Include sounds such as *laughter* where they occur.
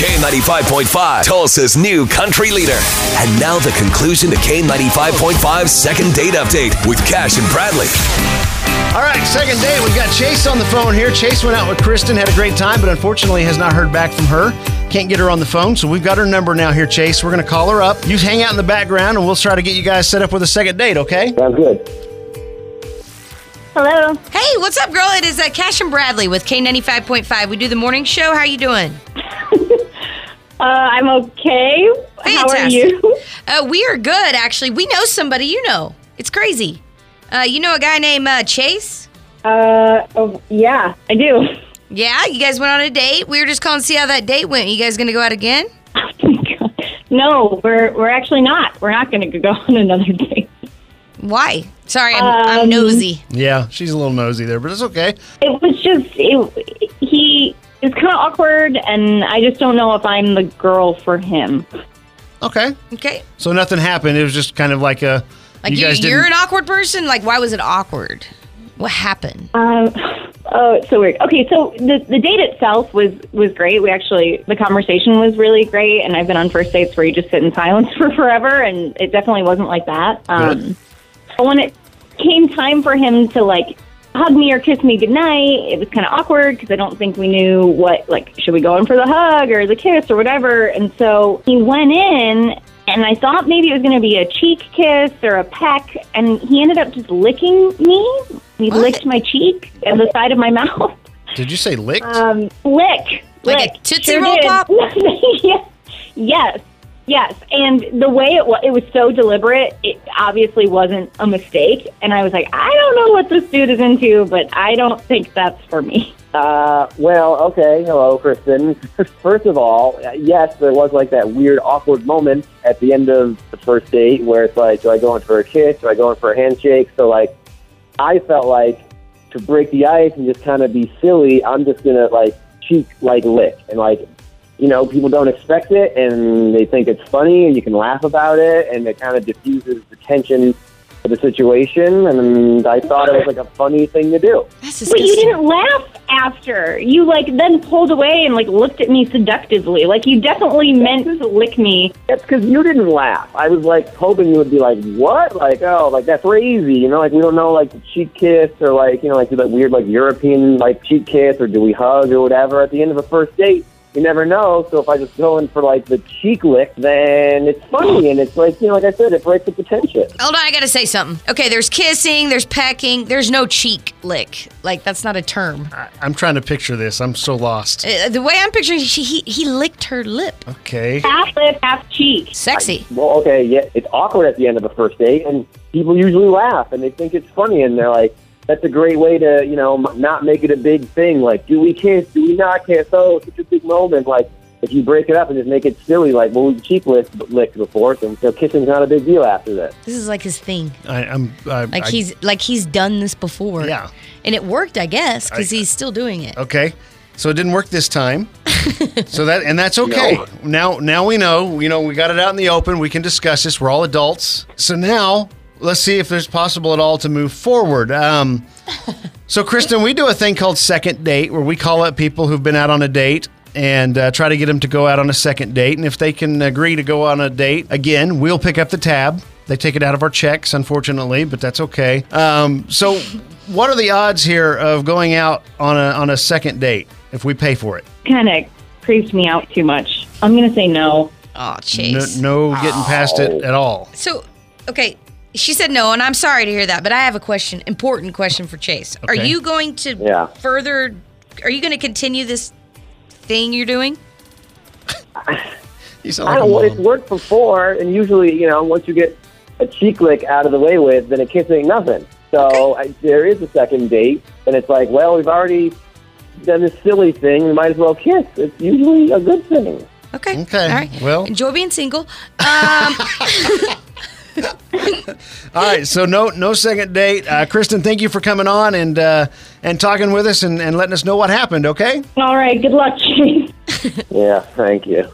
K95.5, Tulsa's new country leader. And now the conclusion to K95.5's second date update with Cash and Bradley. All right, second date. We've got Chase on the phone here. Chase went out with Kristen, had a great time, but unfortunately has not heard back from her. Can't get her on the phone, so we've got her number now here, Chase. We're going to call her up. You hang out in the background, and we'll try to get you guys set up with a second date, okay? Sounds good. Hello. Hey, what's up, girl? It is uh, Cash and Bradley with K95.5. We do the morning show. How are you doing? Uh, I'm okay. How are you? *laughs* Uh, we are good, actually. We know somebody you know. It's crazy. Uh, you know a guy named uh, Chase? Uh, oh, yeah, I do. Yeah, you guys went on a date. We were just calling to see how that date went. You guys gonna go out again? *laughs* no, we're we're actually not. We're not going to go *laughs* on another date. Why? Sorry, I'm, I'm Um, nosy. Yeah, she's a little nosy there, but it's okay. It was just it, he is kind of awkward, and I just don't know if I'm the girl for him. Okay. Okay. So nothing happened. It was just kind of like a. Like you you guys are didn't. an awkward person. Like, why was it awkward? What happened? Um, oh, it's so weird. Okay, so the the date itself was was great. We actually the conversation was really great, and I've been on first dates where you just sit in silence *laughs* for forever, and it definitely wasn't like that. Um, but when it came time for him to like hug me or kiss me goodnight, it was kind of awkward because I don't think we knew what like should we go in for the hug or the kiss or whatever. And so he went in. And I thought maybe it was going to be a cheek kiss or a peck, and he ended up just licking me. He What? licked my cheek and the side of my *laughs* mouth. Did you say licked? Um, lick, Like a lick. Tootsie Roll Pop? *laughs* yes, yes. And the way it was, it was so deliberate. It obviously wasn't a mistake. And I was like, I don't know what this dude is into, but I don't think that's for me. Uh, well, okay. Hello, Kristen. *laughs* First of all, yes, there was like that weird, awkward moment at the end of the first date where it's like, do I go in for a kiss? Do I go in for a handshake? So, like, I felt like to break the ice and just kind of be silly, I'm just gonna like cheek like lick and like. You know, people don't expect it, and they think it's funny, and you can laugh about it, and it kind of diffuses the tension of the situation. And I thought it was like a funny thing to do. That's But you disgusting. didn't laugh after. You like then pulled away and like looked at me seductively. Like you definitely meant to lick me. That's because you didn't laugh. I was like hoping you would be like, "What? Like, oh, like that's crazy." You know, like we don't know like the cheek kiss or like you know like do that weird like European like cheek kiss or do we hug or whatever at the end of a first date. You never know. So if I just go in for like the cheek lick, then it's funny and it's like you know, like I said, it breaks up the tension. Hold on, I gotta say something. Okay, there's kissing, there's pecking, there's no cheek lick. Like that's not a term. I, I'm trying to picture this. I'm so lost. Uh, the way I'm picturing, she, he he licked her lip. Okay. Half lip, half cheek. Sexy. Well, okay, yeah, it's awkward at the end of a first date, and people usually laugh and they think it's funny, and they're like, "That's a great way to, you know, not make it a big thing. Like, do we kiss? Do we not kiss? Oh, it's such a big moment. Like, if you break it up and just make it silly, like, well, we cheek licked, licked before, so, so kissing's not a big deal after this. This is like his thing. I, I'm. I, Like I- he's like he's done this before. Yeah. And it worked, I guess, because he's still doing it. Okay. So it didn't work this time. *laughs* so that and that's okay. Now now we know, you know, we got it out in the open. We can discuss this. We're all adults. So now let's see if there's possible at all to move forward. Um *laughs* so Kristen, we do a thing called second date where we call up people who've been out on a date and uh, try to get them to go out on a second date. And if they can agree to go on a date, again, we'll pick up the tab. They take it out of our checks, unfortunately, but that's okay. Um, so, *laughs* what are the odds here of going out on a on a second date if we pay for it? Kind of creeps me out too much. I'm gonna say no. Oh, No, Chase. no getting past it at all. So, okay, she said no, and I'm sorry to hear that, but I have a question, important question for Chase. Are you going to Yeah. further? Are you going to continue this thing you're doing? *laughs* You sound like a don't know. It's worked before, and usually, you know, once you get a cheek lick out of the way with, then a kiss ain't nothing. So I, there is a second date, and it's like, well, we've already done this silly thing. We might as well kiss. It's usually a good thing. Okay. Okay, All right. well- enjoy being single. Um, *laughs* *laughs* All right, so no no second date. Uh, Kristen, thank you for coming on and uh, and talking with us and, and letting us know what happened. Okay. All right. Good luck, Chase. *laughs* Yeah, thank you.